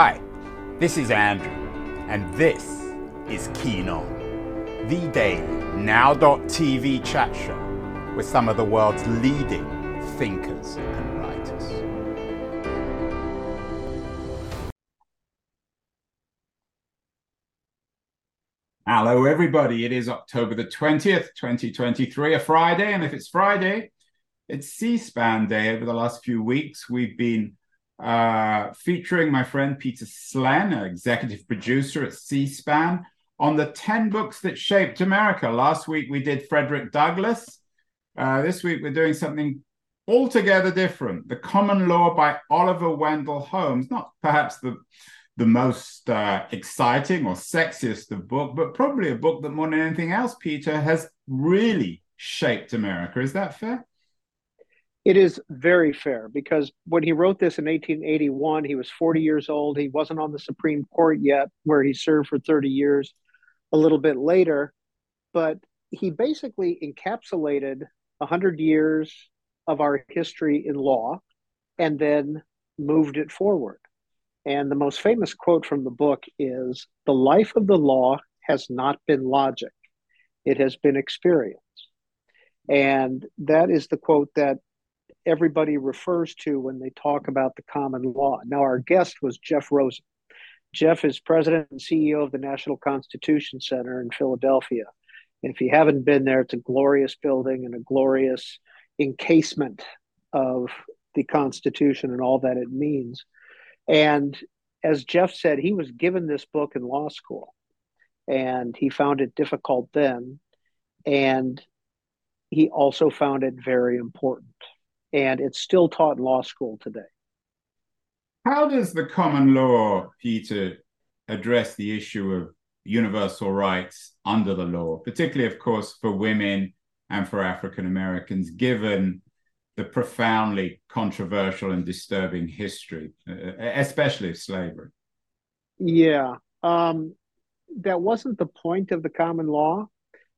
Hi, this is Andrew, and this is Keen On, the daily now.tv chat show with some of the world's leading thinkers and writers. Hello, everybody. It is October the 20th, 2023, a Friday. And if it's Friday, it's C SPAN Day. Over the last few weeks, we've been uh, featuring my friend Peter Slen, executive producer at C SPAN, on the 10 books that shaped America. Last week, we did Frederick Douglass. Uh, this week, we're doing something altogether different The Common Law by Oliver Wendell Holmes. Not perhaps the the most uh, exciting or sexiest of book, but probably a book that more than anything else, Peter, has really shaped America. Is that fair? It is very fair because when he wrote this in 1881, he was 40 years old. He wasn't on the Supreme Court yet, where he served for 30 years a little bit later. But he basically encapsulated 100 years of our history in law and then moved it forward. And the most famous quote from the book is The life of the law has not been logic, it has been experience. And that is the quote that everybody refers to when they talk about the common law. Now, our guest was Jeff Rosen. Jeff is president and CEO of the National Constitution Center in Philadelphia. And if you haven't been there, it's a glorious building and a glorious encasement of the Constitution and all that it means. And as Jeff said, he was given this book in law school and he found it difficult then. And he also found it very important. And it's still taught in law school today. How does the common law, Peter, address the issue of universal rights under the law, particularly, of course, for women and for African Americans, given the profoundly controversial and disturbing history, uh, especially of slavery. Yeah, um, that wasn't the point of the common law.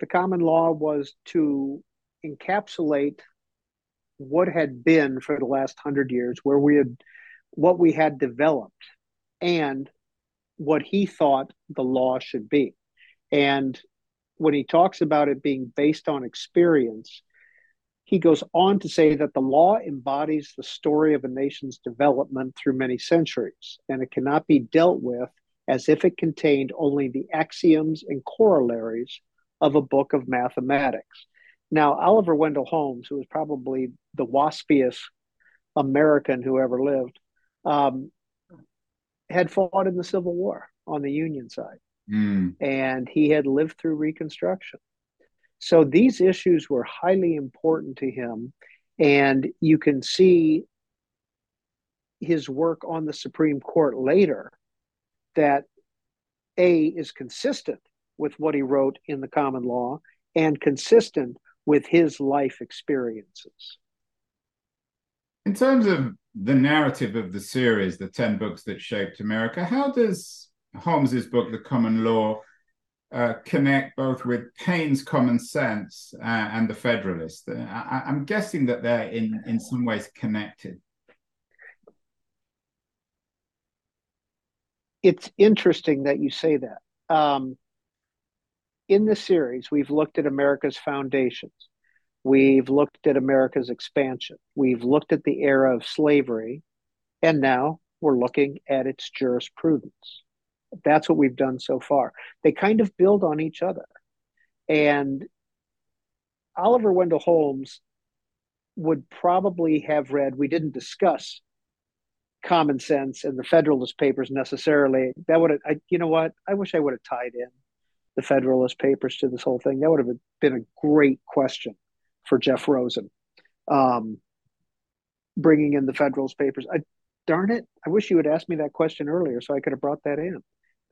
The common law was to encapsulate what had been for the last hundred years, where we had what we had developed, and what he thought the law should be. And when he talks about it being based on experience, he goes on to say that the law embodies the story of a nation's development through many centuries, and it cannot be dealt with as if it contained only the axioms and corollaries of a book of mathematics. Now, Oliver Wendell Holmes, who was probably the waspiest American who ever lived, um, had fought in the Civil War on the Union side. Mm. And he had lived through Reconstruction. So these issues were highly important to him. And you can see his work on the Supreme Court later that A is consistent with what he wrote in the common law and consistent with his life experiences. In terms of the narrative of the series, the 10 books that shaped America, how does Holmes's book, The Common Law, uh, connect both with Paine's common sense uh, and the Federalist. Uh, I, am guessing that they're in, in some ways connected. It's interesting that you say that. Um, in the series, we've looked at America's foundations. We've looked at America's expansion. We've looked at the era of slavery. And now we're looking at its jurisprudence. That's what we've done so far. They kind of build on each other. And Oliver Wendell Holmes would probably have read, we didn't discuss common sense and the Federalist Papers necessarily. That would have, I, you know what? I wish I would have tied in the Federalist Papers to this whole thing. That would have been a great question for Jeff Rosen. Um, bringing in the Federalist Papers. I, darn it. I wish you had asked me that question earlier so I could have brought that in.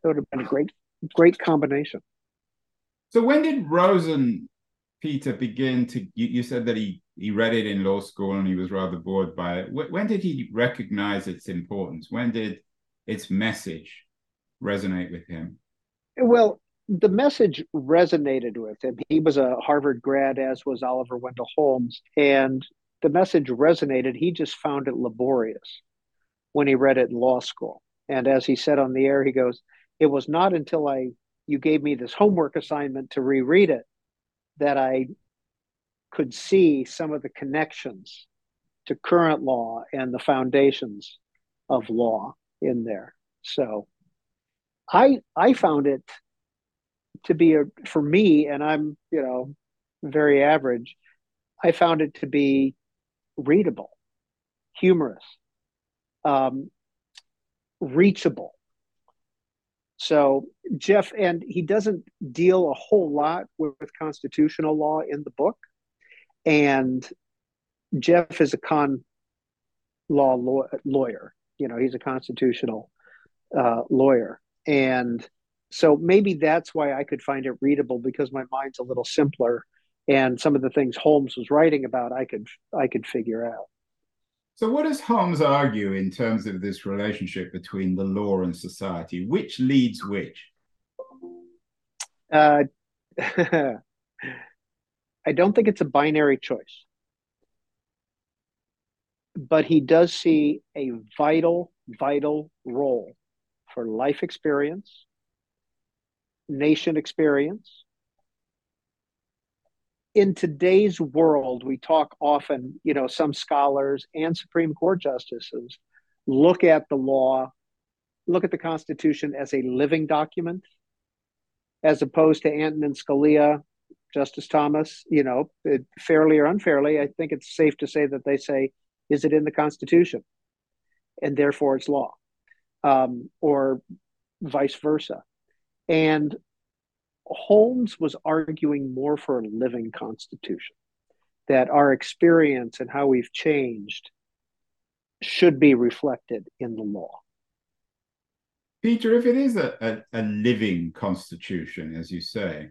That would have been a great, great combination. So when did Rosen Peter begin to? You, you, said that he he read it in law school and he was rather bored by it. When did he recognize its importance? When did its message resonate with him? Well, the message resonated with him. He was a Harvard grad, as was Oliver Wendell Holmes, and the message resonated. He just found it laborious when he read it in law school And as he said on the air, he goes, It was not until I you gave me this homework assignment to reread it that I could see some of the connections to current law and the foundations of law in there. So I I found it to be a for me, and I'm you know very average. I found it to be readable, humorous, um, reachable. So Jeff, and he doesn't deal a whole lot with, with constitutional law in the book, and Jeff is a con law law- lawyer. You know, he's a constitutional uh, lawyer, and so maybe that's why I could find it readable because my mind's a little simpler, and some of the things Holmes was writing about, I could I could figure out. So, what does Holmes argue in terms of this relationship between the law and society? Which leads which? Uh, I don't think it's a binary choice, but he does see a vital, vital role for life experience, nation experience. In today's world, we talk often, you know, some scholars and Supreme Court justices look at the law, look at the Constitution as a living document, as opposed to Antonin Scalia, Justice Thomas, you know, it, fairly or unfairly, I think it's safe to say that they say, is it in the Constitution? And therefore it's law um, or vice versa. And Holmes was arguing more for a living constitution, that our experience and how we've changed should be reflected in the law. Peter, if it is a, a, a living constitution, as you say,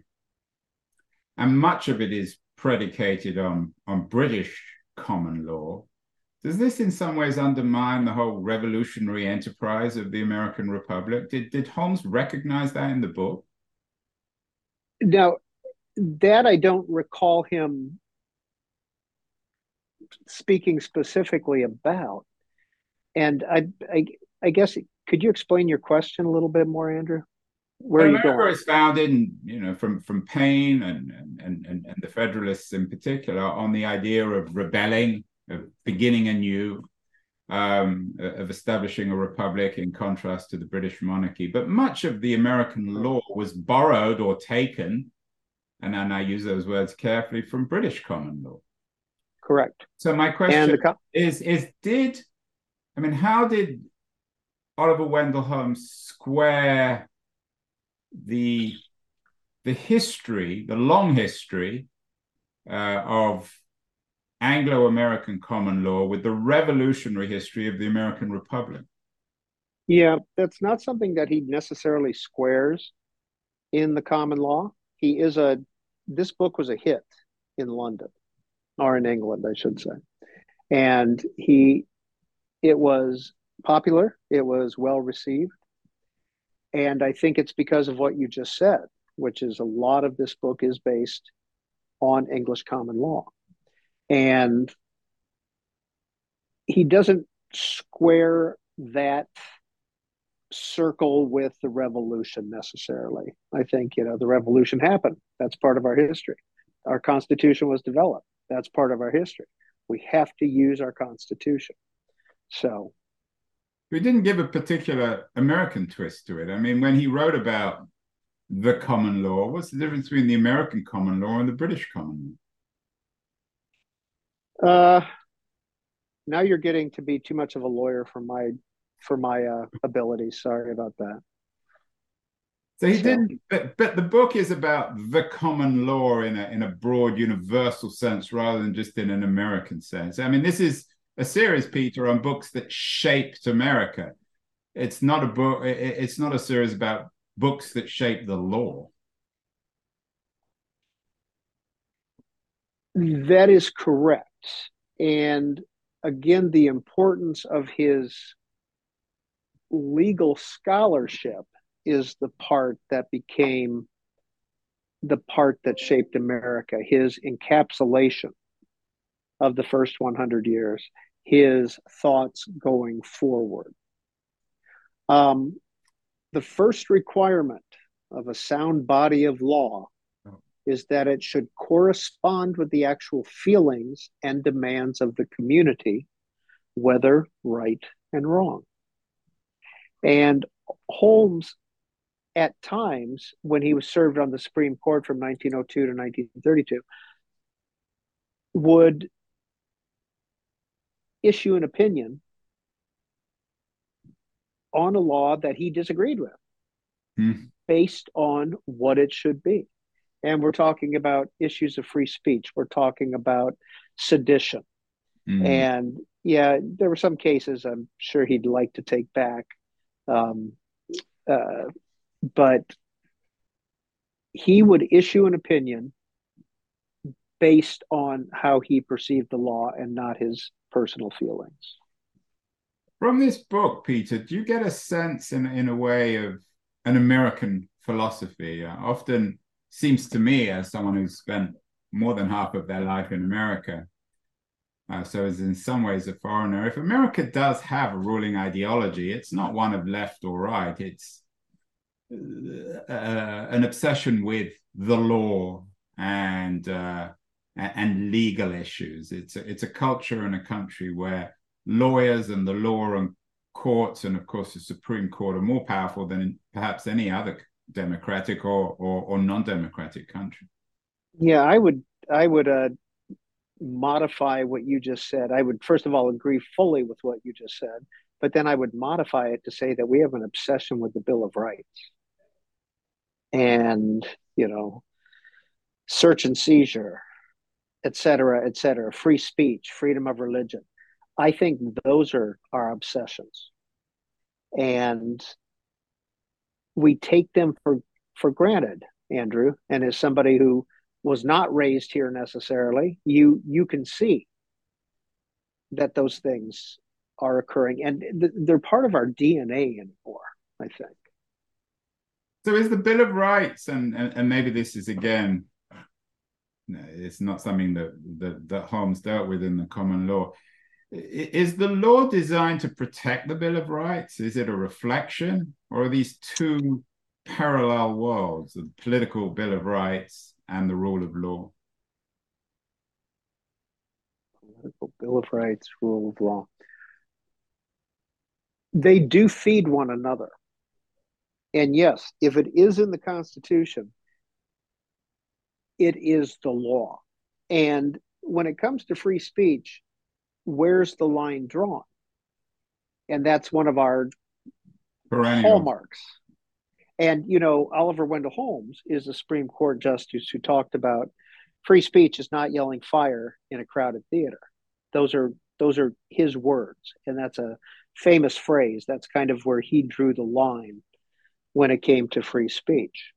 and much of it is predicated on, on British common law, does this in some ways undermine the whole revolutionary enterprise of the American Republic? Did, did Holmes recognize that in the book? Now, that I don't recall him speaking specifically about. And I, I, I guess, could you explain your question a little bit more, Andrew? Where well, are you going? Is founded, you know, from from Paine and, and and and the Federalists in particular on the idea of rebelling of beginning anew, um, of establishing a republic in contrast to the British monarchy. But much of the American law was borrowed or taken, and I use those words carefully, from British common law. Correct. So my question co- is: is did I mean how did Oliver Wendell Holmes square the the history, the long history uh, of Anglo American common law with the revolutionary history of the American Republic. Yeah, that's not something that he necessarily squares in the common law. He is a, this book was a hit in London or in England, I should say. And he, it was popular, it was well received. And I think it's because of what you just said, which is a lot of this book is based on English common law and he doesn't square that circle with the revolution necessarily. I think, you know, the revolution happened. That's part of our history. Our Constitution was developed. That's part of our history. We have to use our Constitution. So. We didn't give a particular American twist to it. I mean, when he wrote about the common law, what's the difference between the American common law and the British common law? Uh, now you're getting to be too much of a lawyer for my for my uh, abilities. Sorry about that. So he so. didn't, but, but the book is about the common law in a in a broad universal sense rather than just in an American sense. I mean, this is a series, Peter, on books that shaped America. It's not a book. It's not a series about books that shape the law. That is correct. And again, the importance of his legal scholarship is the part that became the part that shaped America, his encapsulation of the first 100 years, his thoughts going forward. Um, the first requirement of a sound body of law. Is that it should correspond with the actual feelings and demands of the community, whether right and wrong. And Holmes, at times, when he was served on the Supreme Court from 1902 to 1932, would issue an opinion on a law that he disagreed with mm. based on what it should be. And we're talking about issues of free speech. We're talking about sedition. Mm. And yeah, there were some cases I'm sure he'd like to take back. Um, uh, but he would issue an opinion based on how he perceived the law and not his personal feelings. From this book, Peter, do you get a sense in, in a way of an American philosophy? Uh, often seems to me, as someone who's spent more than half of their life in America, uh, so is in some ways a foreigner. If America does have a ruling ideology, it's not one of left or right. It's uh, an obsession with the law and uh, and legal issues. It's a, it's a culture and a country where lawyers and the law and courts and of course the Supreme Court are more powerful than perhaps any other democratic or or, or non-democratic country. Yeah, I would I would uh, modify what you just said. I would first of all agree fully with what you just said, but then I would modify it to say that we have an obsession with the Bill of Rights. And, you know, search and seizure, et cetera, et cetera, free speech, freedom of religion. I think those are our obsessions. And we take them for, for granted, Andrew. And as somebody who was not raised here necessarily, you you can see that those things are occurring and they're part of our DNA anymore, I think. So is the Bill of Rights, and, and, and maybe this is again it's not something that, that that Holmes dealt with in the common law. Is the law designed to protect the Bill of Rights? Is it a reflection, or are these two parallel worlds, the political Bill of Rights and the rule of law? Political Bill of Rights, rule of law. They do feed one another. And yes, if it is in the Constitution, it is the law. And when it comes to free speech, where's the line drawn? And that's one of our Perennial. hallmarks. And, you know, Oliver Wendell Holmes is a Supreme Court justice who talked about free speech is not yelling fire in a crowded theater. Those are those are his words. And that's a famous phrase. That's kind of where he drew the line when it came to free speech.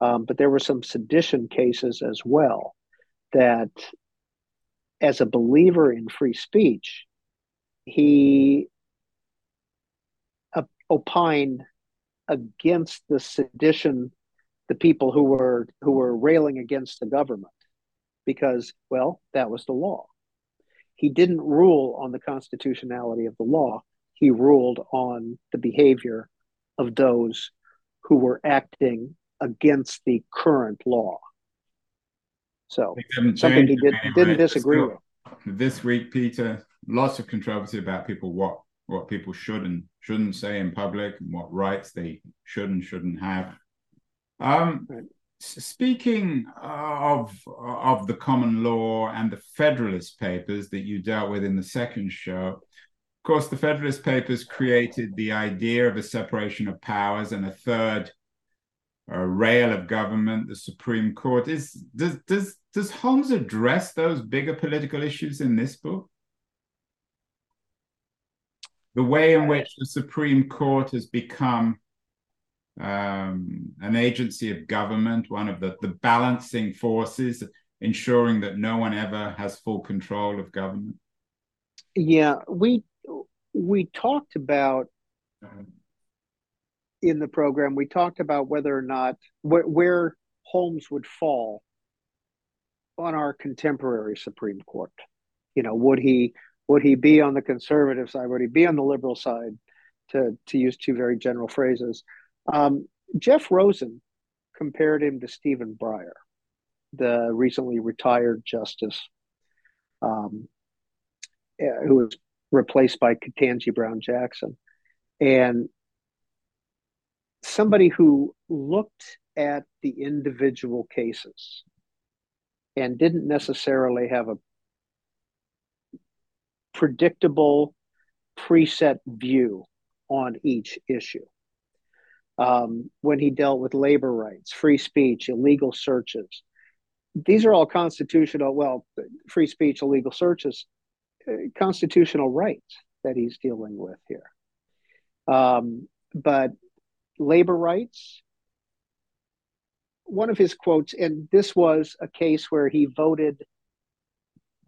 Um, but there were some sedition cases as well that, as a believer in free speech, he opined against the sedition, the people who were who were railing against the government, because well, that was the law. He didn't rule on the constitutionality of the law. He ruled on the behavior of those who were acting against the current law. So something he did, didn't disagree with. This week, Peter, lots of controversy about people what what people should and shouldn't say in public, and what rights they should and shouldn't have. Um, right. Speaking of of the common law and the Federalist Papers that you dealt with in the second show, of course, the Federalist Papers created the idea of a separation of powers and a third a rail of government, the Supreme Court. Is does does does Holmes address those bigger political issues in this book? The way in which the Supreme Court has become um, an agency of government, one of the, the balancing forces, ensuring that no one ever has full control of government. Yeah, we we talked about in the program, we talked about whether or not wh- where Holmes would fall on our contemporary Supreme Court. You know, would he would he be on the conservative side? Would he be on the liberal side? to to use two very general phrases. Um, Jeff Rosen compared him to Stephen Breyer, the recently retired justice, um, eh, who was replaced by Ketanji Brown Jackson, and somebody who looked at the individual cases and didn't necessarily have a predictable preset view on each issue. Um, when he dealt with labor rights, free speech, illegal searches, these are all constitutional, well, free speech, illegal searches, uh, constitutional rights that he's dealing with here. Um, but labor rights, one of his quotes, and this was a case where he voted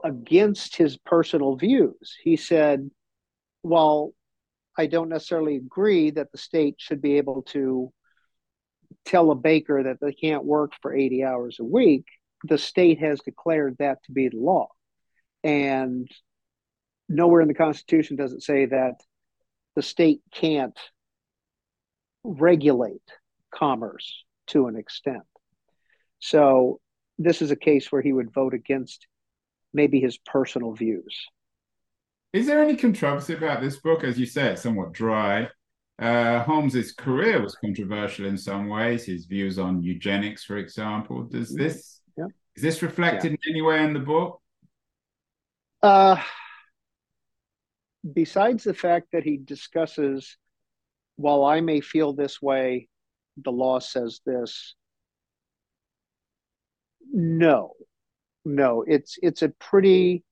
against his personal views. He said, Well, I don't necessarily agree that the state should be able to tell a baker that they can't work for 80 hours a week. The state has declared that to be the law. And nowhere in the Constitution does it say that the state can't regulate commerce to an extent. So this is a case where he would vote against maybe his personal views. Is there any controversy about this book? As you say, it's somewhat dry. Uh, Holmes's career was controversial in some ways. His views on eugenics, for example. Does mm-hmm. this yeah. is this reflected yeah. in any way in the book? Uh, besides the fact that he discusses, while I may feel this way, the law says this. No, no, it's it's a pretty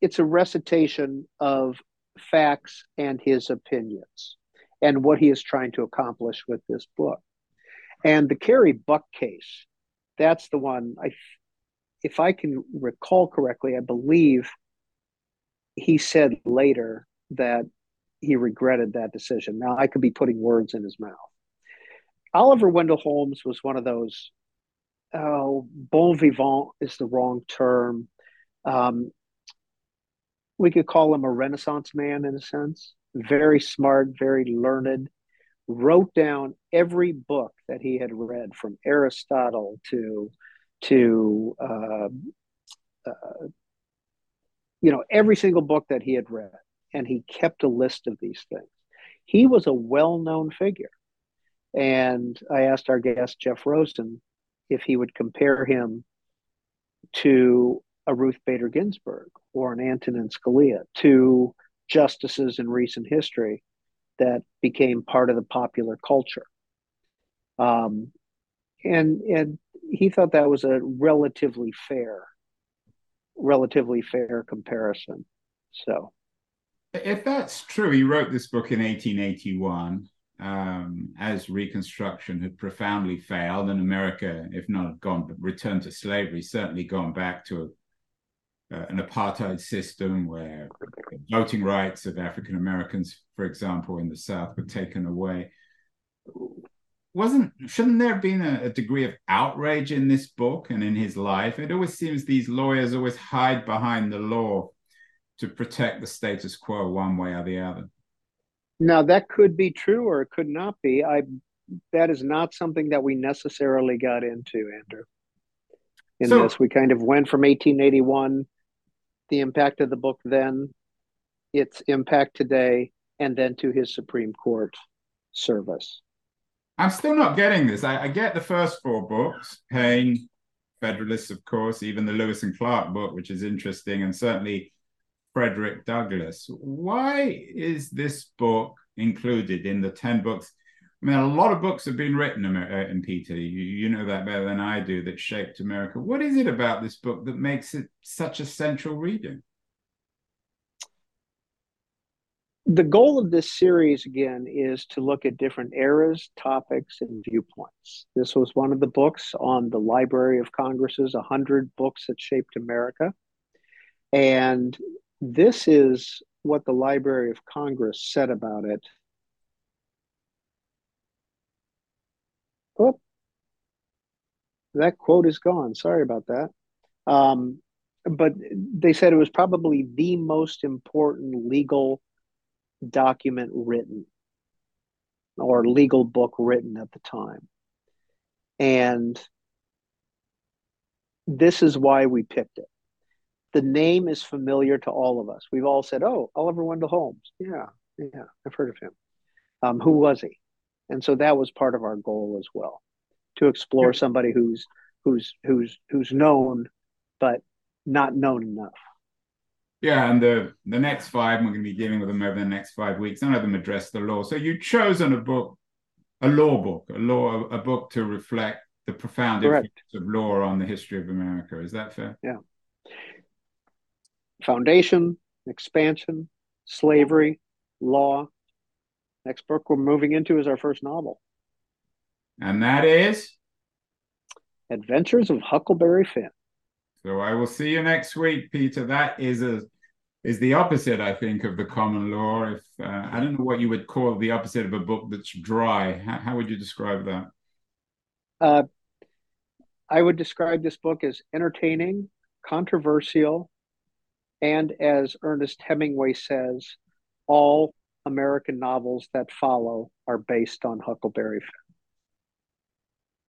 it's a recitation of facts and his opinions and what he is trying to accomplish with this book. And the Carrie Buck case, that's the one I if I can recall correctly, I believe he said later that he regretted that decision. Now I could be putting words in his mouth. Oliver Wendell Holmes was one of those oh, bon vivant is the wrong term. Um, we could call him a Renaissance man in a sense. Very smart, very learned. Wrote down every book that he had read, from Aristotle to to uh, uh, you know every single book that he had read, and he kept a list of these things. He was a well-known figure, and I asked our guest Jeff Rosen if he would compare him to a Ruth Bader Ginsburg or an Antonin Scalia, two justices in recent history that became part of the popular culture. Um, and and he thought that was a relatively fair, relatively fair comparison. So, if that's true, he wrote this book in 1881 um, as Reconstruction had profoundly failed, and America, if not gone returned to slavery, certainly gone back to a, uh, an apartheid system where voting rights of African Americans, for example, in the South, were taken away. Wasn't shouldn't there have been a, a degree of outrage in this book and in his life? It always seems these lawyers always hide behind the law to protect the status quo one way or the other. Now that could be true or it could not be. I that is not something that we necessarily got into, Andrew. In so, this, we kind of went from 1881, the impact of the book then, its impact today, and then to his Supreme Court service. I'm still not getting this. I, I get the first four books, Paine, Federalists, of course, even the Lewis and Clark book, which is interesting, and certainly Frederick Douglass. Why is this book included in the 10 books? I mean, a lot of books have been written, and uh, Peter, you, you know that better than I do, that shaped America. What is it about this book that makes it such a central reading? The goal of this series, again, is to look at different eras, topics, and viewpoints. This was one of the books on the Library of Congress's 100 Books That Shaped America. And this is what the Library of Congress said about it. Oh, that quote is gone. Sorry about that. Um, but they said it was probably the most important legal document written or legal book written at the time. And this is why we picked it. The name is familiar to all of us. We've all said, "Oh, Oliver Wendell Holmes." Yeah, yeah, I've heard of him. Um, who was he? And so that was part of our goal as well, to explore somebody who's who's who's who's known, but not known enough. Yeah, and the the next five, we're going to be dealing with them over the next five weeks. None of them address the law. So you've chosen a book, a law book, a law, a book to reflect the profound Correct. influence of law on the history of America. Is that fair? Yeah. Foundation, expansion, slavery, law. Next book we're moving into is our first novel. And that is Adventures of Huckleberry Finn. So I will see you next week, Peter. That is a is the opposite, I think, of the common law. If uh, I don't know what you would call the opposite of a book that's dry, how, how would you describe that? Uh, I would describe this book as entertaining, controversial, and as Ernest Hemingway says, all American novels that follow are based on Huckleberry Finn.